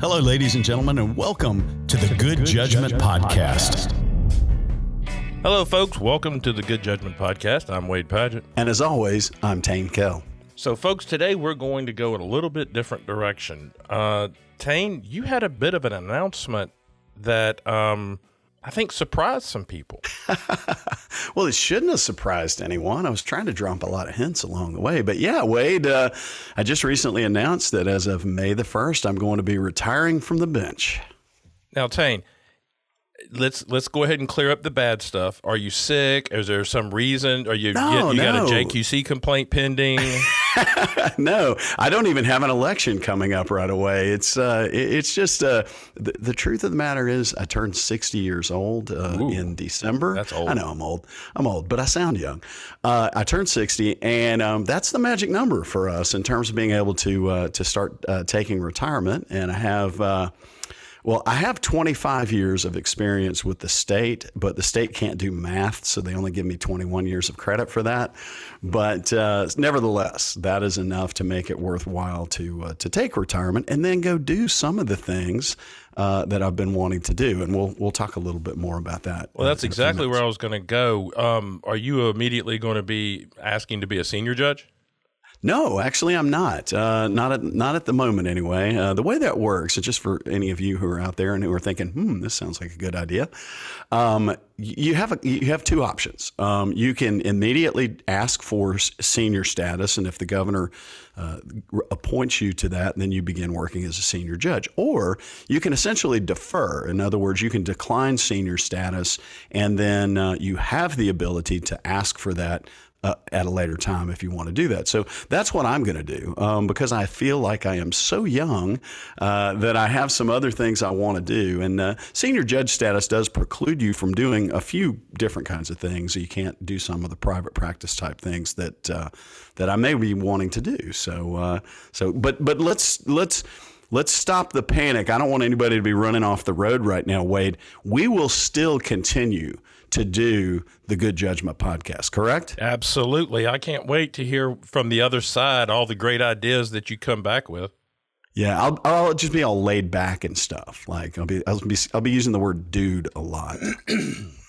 Hello, ladies and gentlemen, and welcome to the Good, Judgment, Podcast. Hello, folks. Welcome to the Good Judgment Podcast. I'm Wade Padgett. And as always, I'm Tain Kell. So, folks, today we're going to go in a little bit different direction. Uh, Tain, you had a bit of an announcement that um, I think surprised some people. well, it shouldn't have surprised anyone. I was trying to drop a lot of hints along the way. But yeah, Wade, uh, I just recently announced that as of May the 1st, I'm going to be retiring from the bench. Now, Tain, let's let's go ahead and clear up the bad stuff. Are you sick? Is there some reason? Are you no, you, you no. got a JQC complaint pending? no, I don't even have an election coming up right away. It's uh, it's just uh, the, the, truth of the matter is I turned 60 years old uh, in December. That's old. I know I'm old. I'm old, but I sound young. Uh, I turned 60, and um, that's the magic number for us in terms of being able to uh, to start uh, taking retirement. And I have well, I have 25 years of experience with the state, but the state can't do math, so they only give me 21 years of credit for that. But uh, nevertheless, that is enough to make it worthwhile to uh, to take retirement and then go do some of the things uh, that I've been wanting to do, and we'll we'll talk a little bit more about that. Well, that's exactly where I was going to go. Um, are you immediately going to be asking to be a senior judge? No, actually, I'm not. Uh, not at not at the moment, anyway. Uh, the way that works, just for any of you who are out there and who are thinking, "Hmm, this sounds like a good idea," um, you have a, you have two options. Um, you can immediately ask for senior status, and if the governor uh, appoints you to that, then you begin working as a senior judge. Or you can essentially defer. In other words, you can decline senior status, and then uh, you have the ability to ask for that uh, at a later time if you want to do that. So that's what I'm going to do um, because I feel like I am so young uh, that I have some other things I want to do. And uh, senior judge status does preclude you from doing a few different kinds of things. You can't do some of the private practice type things that uh, that I may be wanting to do. So uh, so but but let's let's let's stop the panic. I don't want anybody to be running off the road right now, Wade. We will still continue to do the Good Judgment podcast, correct? Absolutely. I can't wait to hear from the other side all the great ideas that you come back with. Yeah, I'll, I'll just be all laid back and stuff. Like I'll be I'll be I'll be using the word dude a lot.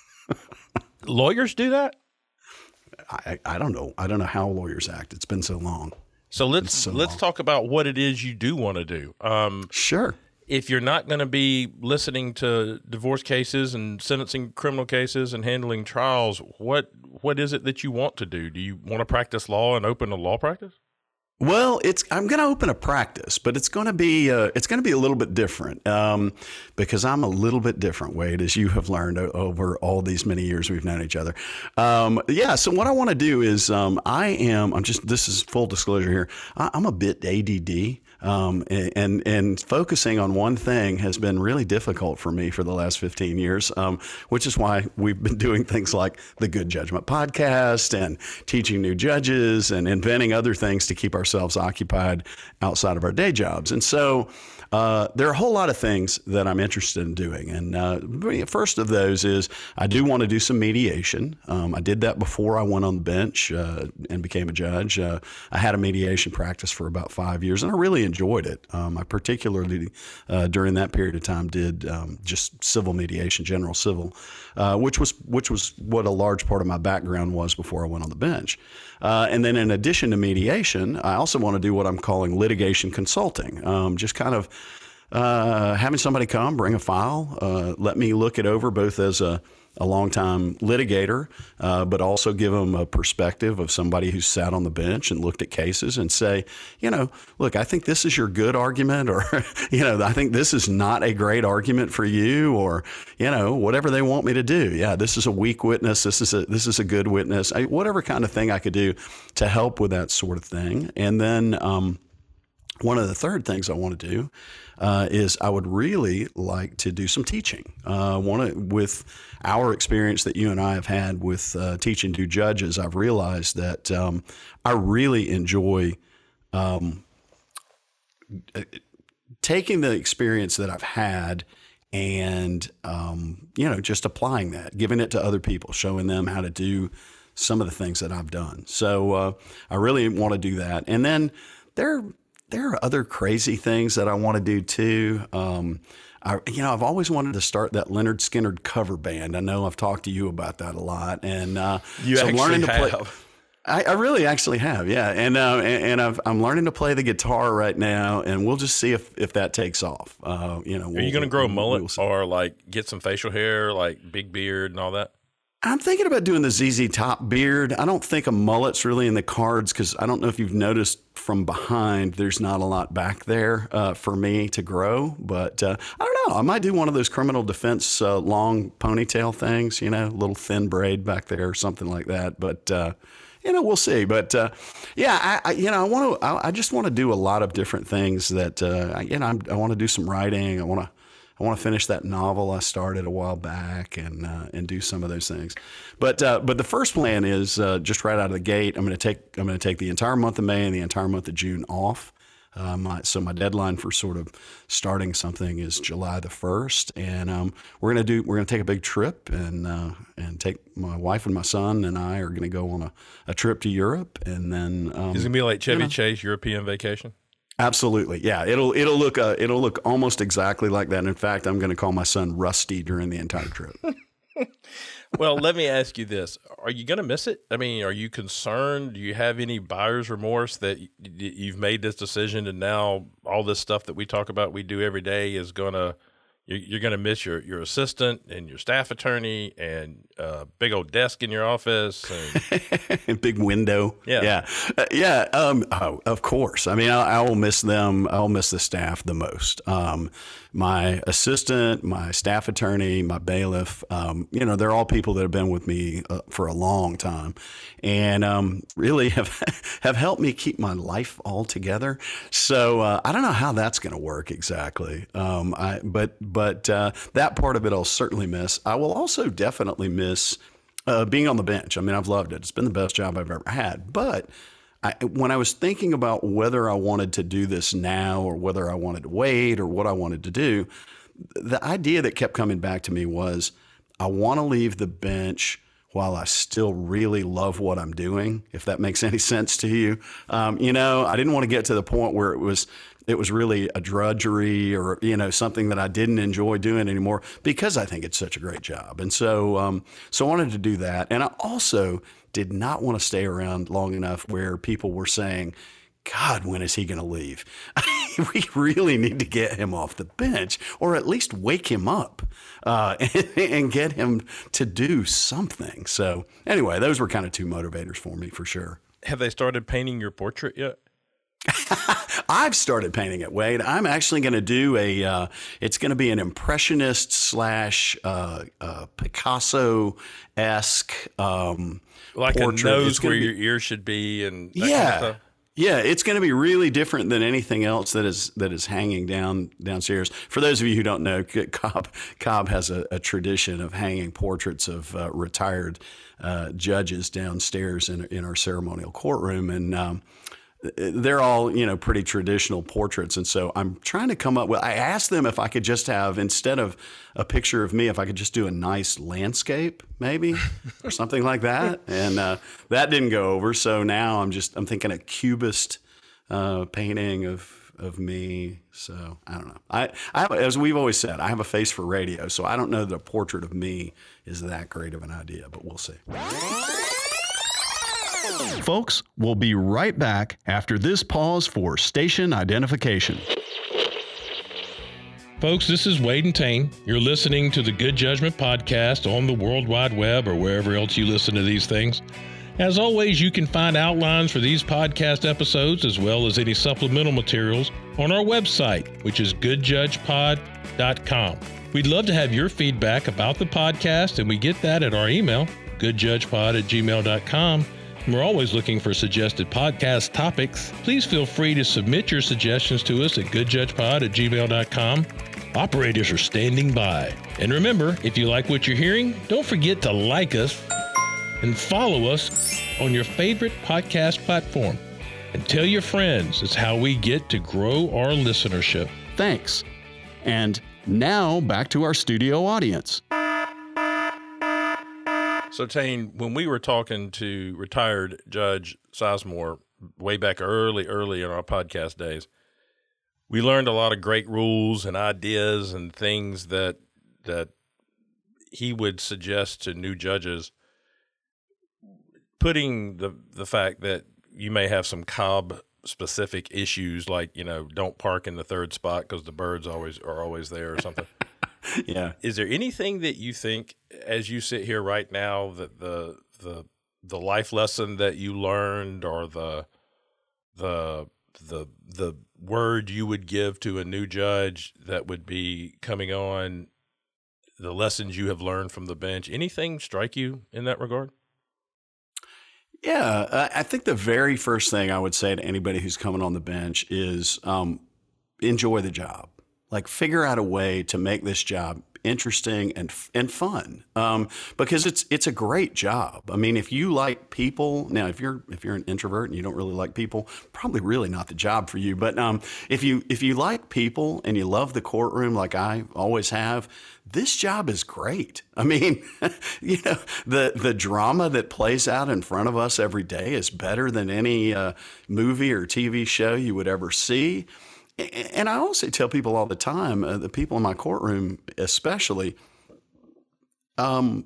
lawyers do that? I, I don't know. I don't know how lawyers act. It's been so long. So let's so let's long. talk about what it is you do want to do. Um, sure if you're not going to be listening to divorce cases and sentencing criminal cases and handling trials, what what is it that you want to do? Do you want to practice law and open a law practice? Well, it's I'm going to open a practice, but it's going to be uh, it's going to be a little bit different um, because I'm a little bit different, Wade, as you have learned over all these many years we've known each other. Um, yeah, so what I want to do is um, I am I'm just this is full disclosure here. I, am a bit ADD. Um, and and focusing on one thing has been really difficult for me for the last 15 years, um, which is why we've been doing things like the Good Judgment podcast and teaching new judges and inventing other things to keep ourselves occupied outside of our day jobs. And so uh, there are a whole lot of things that I'm interested in doing. And uh, first of those is I do want to do some mediation. Um, I did that before I went on the bench uh, and became a judge. Uh, I had a mediation practice for about five years, and I really enjoyed it. Um, I particularly, uh, during that period of time, did um, just civil mediation, general civil, uh, which was which was what a large part of my background was before I went on the bench. Uh, and then, in addition to mediation, I also want to do what I'm calling litigation consulting. Um, just kind of uh, having somebody come, bring a file, uh, let me look it over both as a a longtime litigator, uh, but also give them a perspective of somebody who sat on the bench and looked at cases and say, you know, look, I think this is your good argument, or, you know, I think this is not a great argument for you, or, you know, whatever they want me to do. Yeah, this is a weak witness. This is a this is a good witness. I, whatever kind of thing I could do to help with that sort of thing, and then. Um, one of the third things I want to do uh, is I would really like to do some teaching. Uh, want to, with our experience that you and I have had with uh, teaching to judges, I've realized that um, I really enjoy um, taking the experience that I've had and um, you know just applying that, giving it to other people, showing them how to do some of the things that I've done. So uh, I really want to do that, and then there there are other crazy things that I want to do too. Um, I, you know, I've always wanted to start that Lynyrd Skynyrd cover band. I know I've talked to you about that a lot, and uh, you so learning to play. have. I, I really actually have, yeah, and uh, and, and I've, I'm learning to play the guitar right now, and we'll just see if, if that takes off. Uh, you know, Are you going to grow a mullet or like get some facial hair, like big beard and all that? I'm thinking about doing the ZZ Top beard. I don't think a mullet's really in the cards because I don't know if you've noticed from behind, there's not a lot back there uh, for me to grow. But uh, I don't know. I might do one of those criminal defense uh, long ponytail things, you know, little thin braid back there or something like that. But uh, you know, we'll see. But uh, yeah, I, I, you know, I want to. I, I, just want to do a lot of different things. That uh, you know, I'm, I want to do some writing. I want to. I want to finish that novel I started a while back and uh, and do some of those things. But uh, but the first plan is uh, just right out of the gate. I'm going to take I'm going to take the entire month of May and the entire month of June off. Uh, my, so my deadline for sort of starting something is July the first, and um, we're gonna do we're gonna take a big trip and uh, and take my wife and my son and I are gonna go on a, a trip to Europe, and then um, is it gonna be like Chevy you know, Chase European vacation? Absolutely, yeah. It'll it'll look uh, it'll look almost exactly like that. In fact, I'm going to call my son Rusty during the entire trip. well, let me ask you this: Are you going to miss it? I mean, are you concerned? Do you have any buyer's remorse that you've made this decision and now all this stuff that we talk about, we do every day, is going to you're, you're going to miss your, your assistant and your staff attorney and a uh, big old desk in your office and big window. Yeah, yeah, uh, yeah. Um, oh, of course. I mean, I, I, will miss them. I'll miss the staff the most. Um, my assistant, my staff attorney, my bailiff. Um, you know, they're all people that have been with me uh, for a long time, and um, really have have helped me keep my life all together. So uh, I don't know how that's going to work exactly. Um, I, but but uh, that part of it I'll certainly miss. I will also definitely miss uh, being on the bench. I mean, I've loved it. It's been the best job I've ever had, but. I, when I was thinking about whether I wanted to do this now or whether I wanted to wait or what I wanted to do, the idea that kept coming back to me was I want to leave the bench while I still really love what I'm doing, if that makes any sense to you. Um, you know, I didn't want to get to the point where it was it was really a drudgery or you know something that I didn't enjoy doing anymore because I think it's such a great job. And so um, so I wanted to do that, and I also did not want to stay around long enough where people were saying. God, when is he going to leave? we really need to get him off the bench or at least wake him up uh, and, and, get him to do something. So, anyway, those were kind of two motivators for me for sure. Have they started painting your portrait yet? I've started painting it, Wade. I'm actually going to do a. Uh, it's going to be an impressionist slash uh, uh, Picasso esque um, like portrait. a nose where be, your ear should be, and yeah, kind of yeah, it's going to be really different than anything else that is that is hanging down downstairs. For those of you who don't know, Cobb Cobb has a, a tradition of hanging portraits of uh, retired uh, judges downstairs in in our ceremonial courtroom, and um, they're all you know pretty traditional portraits. And so i'm trying to come up with i asked them if i could just have instead of a picture of me if i could just do a nice landscape maybe or something like that. And uh, that didn't go over. So now i'm just i'm thinking a cubist uh, painting of of me. So i don't know. I, I as we've always said i have a face for radio. So i don't know that a portrait of me is that great of an idea but we'll see Folks, we'll be right back after this pause for station identification. Folks, this is Wade and Tain. You're listening to the Good Judgment Podcast on the World Wide Web or wherever else you listen to these things. As always, you can find outlines for these podcast episodes as well as any supplemental materials on our website, which is goodjudgepod.com. We'd love to have your feedback about the podcast, and we get that at our email, goodjudgepod at gmail.com. We're always looking for suggested podcast topics. Please feel free to submit your suggestions to us at goodjudgepod at gmail.com. Operators are standing by. And remember, if you like what you're hearing, don't forget to like us and follow us on your favorite podcast platform. And tell your friends. It's how we get to grow our listenership. Thanks. And now back to our studio audience. So, Tain, when we were talking to retired Judge Sizemore way back early, early in our podcast days, we learned a lot of great rules and ideas and things that that he would suggest to new judges putting the the fact that you may have some Cobb specific issues like you know don't park in the third spot because the birds always are always there or something yeah. Is there anything that you think as you sit here right now that the the the life lesson that you learned or the the the the word you would give to a new judge that would be coming on the lessons you have learned from the bench anything strike you in that regard? Yeah i think the very first thing i would say to anybody who's coming on the bench is um, enjoy the job like figure out a way to make this job interesting and and fun um, because it's it's a great job. I mean, if you like people, now if you're if you're an introvert and you don't really like people, probably really not the job for you. But um, if you if you like people and you love the courtroom like I always have, this job is great. I mean, you know, the the drama that plays out in front of us every day is better than any uh, movie or TV show you would ever see. And I also tell people all the time, uh, the people in my courtroom especially, um,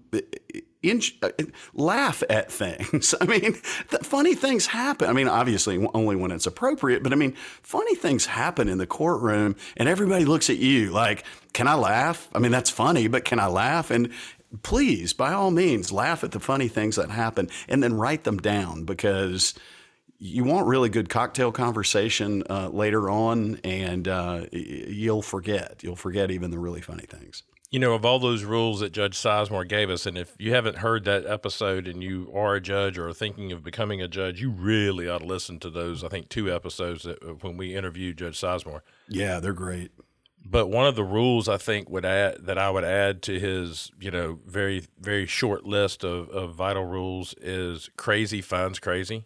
in, uh, laugh at things. I mean, funny things happen. I mean, obviously only when it's appropriate, but I mean, funny things happen in the courtroom, and everybody looks at you like, "Can I laugh?" I mean, that's funny, but can I laugh? And please, by all means, laugh at the funny things that happen, and then write them down because you want really good cocktail conversation uh, later on, and uh, you'll forget. You'll forget even the really funny things. You know, of all those rules that Judge Sizemore gave us, and if you haven't heard that episode and you are a judge or are thinking of becoming a judge, you really ought to listen to those. I think two episodes that, uh, when we interviewed Judge Sizemore. Yeah, they're great. But one of the rules I think would add that I would add to his, you know, very very short list of, of vital rules is crazy finds crazy.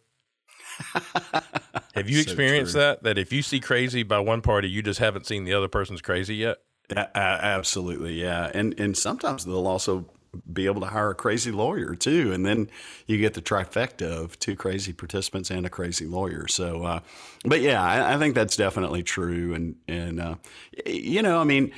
Have you so experienced true. that? That if you see crazy by one party, you just haven't seen the other person's crazy yet? Uh, absolutely, yeah. And and sometimes they'll also be able to hire a crazy lawyer too, and then you get the trifecta of two crazy participants and a crazy lawyer. So, uh, but yeah, I, I, think that's definitely true. And and uh, you know, I mean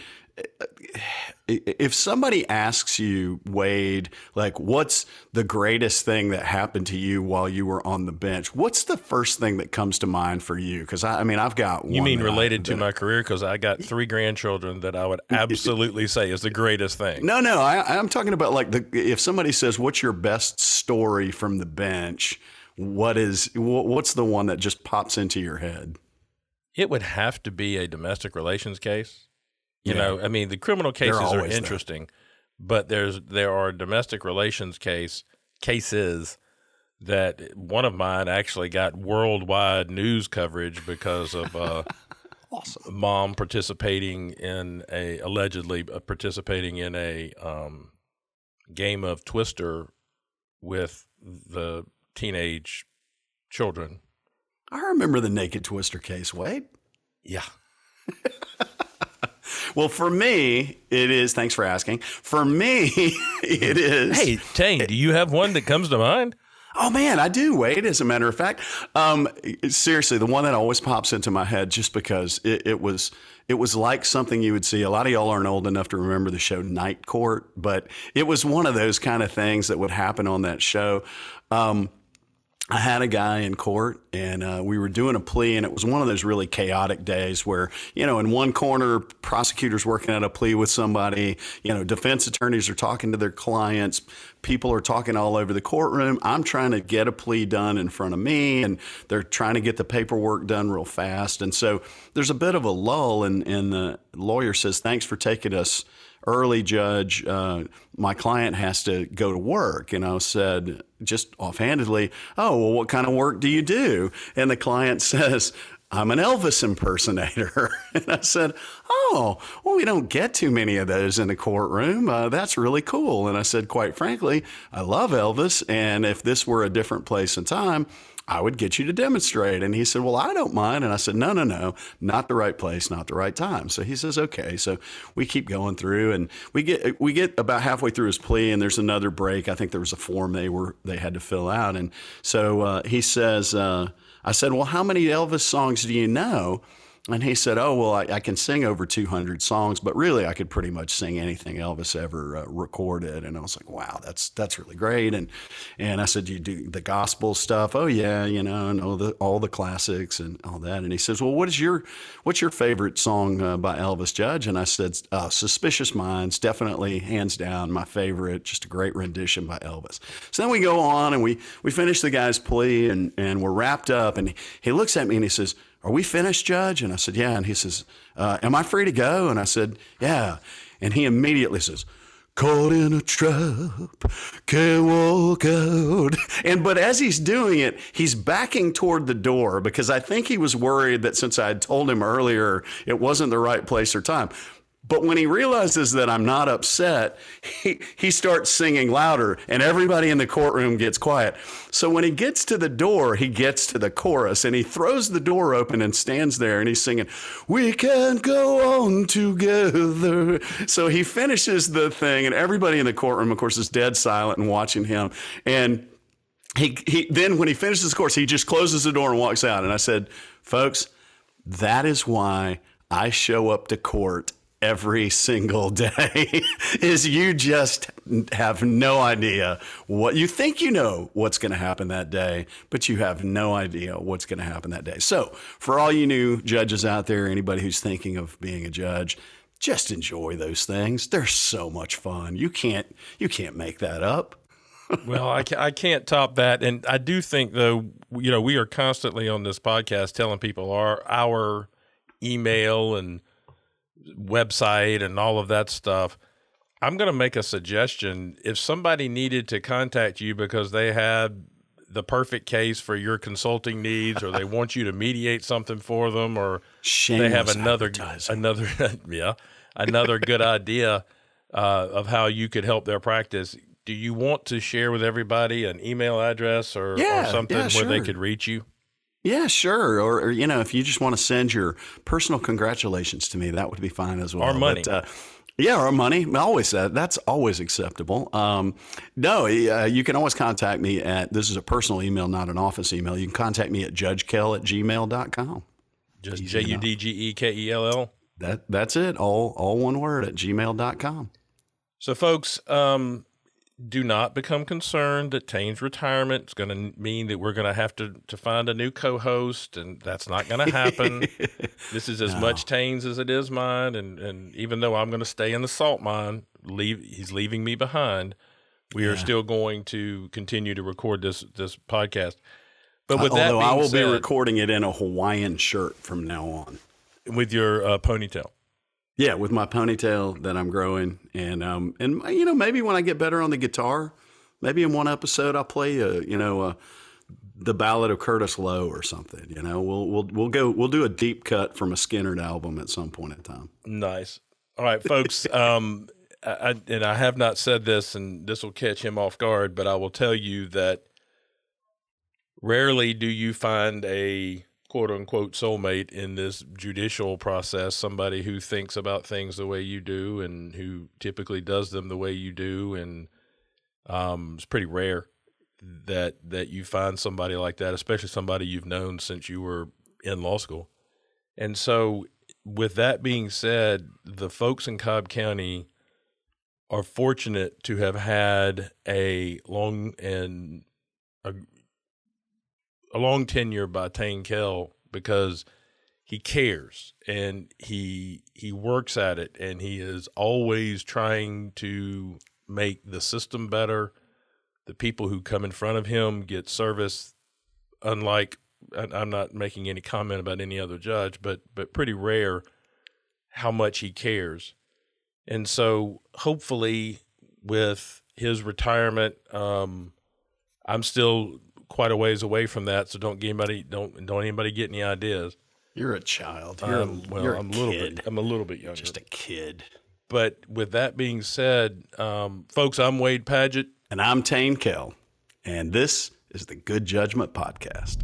if somebody asks you, Wade, like, what's the greatest thing that happened to you while you were on the bench? What's the first thing that comes to mind for you? Because I, I, mean, I've got You mean related to my career? Because I got three grandchildren that I would absolutely say is the greatest thing. No, no, I, I'm talking about like the if somebody says, "What's your best story from the bench?" What is what's the one that just pops into your head? It would have to be a domestic relations case you yeah. know, I mean, the criminal cases are interesting, but there's there are domestic relations case cases that one of mine actually got worldwide news coverage because of uh, awesome. mom participating in a allegedly uh, participating in a um, game of Twister with the teenage children. I remember the naked Twister case, Wade. Yeah. Well, for me, it is. Thanks for asking. For me, it is. Hey, Tain, do you have one that comes to mind? Oh man, I do. Wade, as a matter of fact, um, seriously, the one that always pops into my head, just because it, it, was, it was like something you would see. A lot of y'all aren't old enough to remember the show Night Court, but it was one of those kind of things that would happen on that show. Um, I had a guy in court and uh, we were doing a plea, and it was one of those really chaotic days where, you know, in one corner, prosecutors working at a plea with somebody, you know, defense attorneys are talking to their clients, people are talking all over the courtroom. I'm trying to get a plea done in front of me, and they're trying to get the paperwork done real fast. And so there's a bit of a lull, and, and the lawyer says, Thanks for taking us early judge, uh, my client has to go to work. And I said, just offhandedly, oh, well, what kind of work do you do? And the client says, I'm an Elvis impersonator. and I said, Oh, well, we don't get too many of those in the courtroom. Uh, that's really cool. And I said, Quite frankly, I love Elvis. And if this were a different place and time, I would get you to demonstrate. And he said, Well, I don't mind. And I said, No, no, no, not the right place, not the right time. So he says, Okay. So we keep going through and we get we get about halfway through his plea and there's another break. I think there was a form they were they had to fill out. And so uh, he says, uh, I said, Well, how many Elvis songs do you know? And he said, "Oh well, I, I, can sing over 200 songs, but really, I could pretty much sing anything Elvis ever uh, recorded." And I was like, "Wow, that's that's really great." And and I said, "You do the gospel stuff?" "Oh yeah, you know, and all the all the classics and all that." And he says, "Well, what is your what's your favorite song uh, by Elvis Judge?" And I said, uh, "Suspicious Minds, definitely, hands down, my favorite. Just a great rendition by Elvis." So then we go on and we we finish the guy's plea and and we're wrapped up. And he looks at me and he says are we finished, Judge? And I said, Yeah. And he says, uh, Am I free to go? And I said, Yeah. And he immediately says, Caught in a trap, can't walk out. And but as he's doing it, he's backing toward the door because I think he was worried that since I had told him earlier it wasn't the right place or time. But when he realizes that I'm not upset, he, he starts singing louder and everybody in the courtroom gets quiet. So when he gets to the door, he gets to the chorus and he throws the door open and stands there and he's singing, We can go on together. So he finishes the thing and everybody in the courtroom, of course, is dead silent and watching him. And he, he then when he finishes the course, he just closes the door and walks out. And I said, Folks, that is why I show up to court every single day is you just have no idea what you think you know what's going to happen that day, but you have no idea what's going to happen that day. So, for all you new judges out there, anybody who's thinking of being a judge, just enjoy those things. They're so much fun. You can't you can't make that up. well, I, I can't top that, and I do think though, you know, we are constantly on this podcast telling people our our email and website and all of that stuff. I'm going to make a suggestion. If somebody needed to contact you because they had the perfect case for your consulting needs, or they want you to mediate something for them, or Shameless they have another another yeah another good idea uh, of how you could help their practice. Do you want to share with everybody an email address or, yeah, or something yeah, where they could reach you? Yeah, sure. Or, or, you know, if you just want to send your personal congratulations to me, that would be fine as well. Our money. But, uh, yeah, our money. I always said that's always acceptable. Um, no, uh, you can always contact me at this is a personal email, not an office email. You can contact me at judgekell at gmail.com. Just J U D G E K E L L. That that's it. All all one word at gmail.com. So folks, um, do not become concerned that Tain's retirement is going to mean that we're going to have to to find a new co-host, and that's not going to happen. this is as no. much Tain's as it is mine, and and even though I'm going to stay in the salt mine, leave he's leaving me behind. We yeah. are still going to continue to record this this podcast. But with uh, that, although I will said, be recording it in a Hawaiian shirt from now on, with your uh, ponytail. Yeah, with my ponytail that I'm growing, and um, and you know maybe when I get better on the guitar, maybe in one episode I'll play a you know a, the Ballad of Curtis Loew or something. You know, we'll we'll we'll go we'll do a deep cut from a Skynyrd album at some point in time. Nice. All right, folks. um, I, and I have not said this, and this will catch him off guard, but I will tell you that rarely do you find a quote unquote soulmate in this judicial process, somebody who thinks about things the way you do and who typically does them the way you do. And um, it's pretty rare that that you find somebody like that, especially somebody you've known since you were in law school. And so, with that being said, the folks in Cobb County are fortunate to have had a long and a a long tenure by Tain Kell because he cares and he he works at it and he is always trying to make the system better. The people who come in front of him get service unlike I'm not making any comment about any other judge, but but pretty rare how much he cares. And so hopefully with his retirement, um, I'm still quite a ways away from that, so don't get anybody don't don't anybody get any ideas. You're a child. You're um, a, well, you're I'm a, little kid. bit. I'm a little bit younger. Just a kid. But with that being said, um, folks, I'm Wade Padgett, and I'm Tain Kell, and this is the Good Judgment Podcast.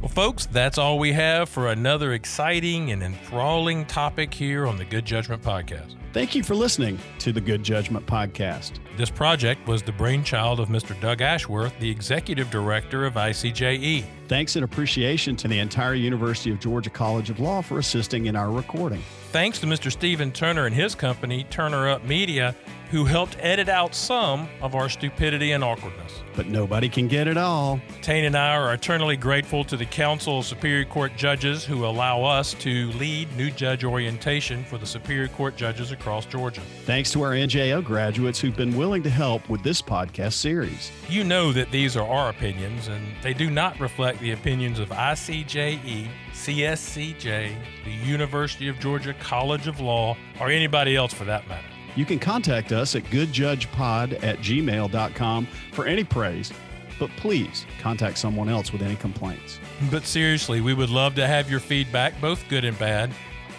Well, folks, that's all we have for another exciting and enthralling topic here on the Good Judgment Podcast. Thank you for listening to the Good Judgment Podcast. This project was the brainchild of Mr. Doug Ashworth, the executive director of ICJE. Thanks and appreciation to the entire University of Georgia College of Law for assisting in our recording. Thanks to Mr. Stephen Turner and his company, Turner Up Media, who helped edit out some of our stupidity and awkwardness. But nobody can get it all. Tain and I are eternally grateful to the Council of Superior Court Judges who allow us to lead new judge orientation for the Superior Court judges across Georgia. Thanks to our NJO graduates who've been willing to help with this podcast series. You know that these are our opinions, and they do not reflect the opinions of ICJE, CSCJ, the University of Georgia College of Law, or anybody else for that matter. You can contact us at goodjudgepod at gmail.com for any praise, but please contact someone else with any complaints. But seriously, we would love to have your feedback, both good and bad.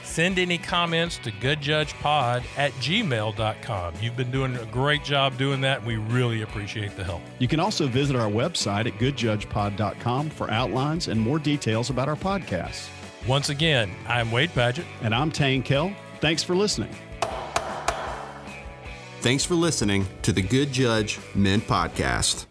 Send any comments to goodjudgepod at gmail.com. You've been doing a great job doing that, and we really appreciate the help. You can also visit our website at goodjudgepod.com for outlines and more details about our podcasts. Once again, I'm Wade Padgett. And I'm Tain Kell. Thanks for listening. Thanks for listening to the Good Judge Men Podcast.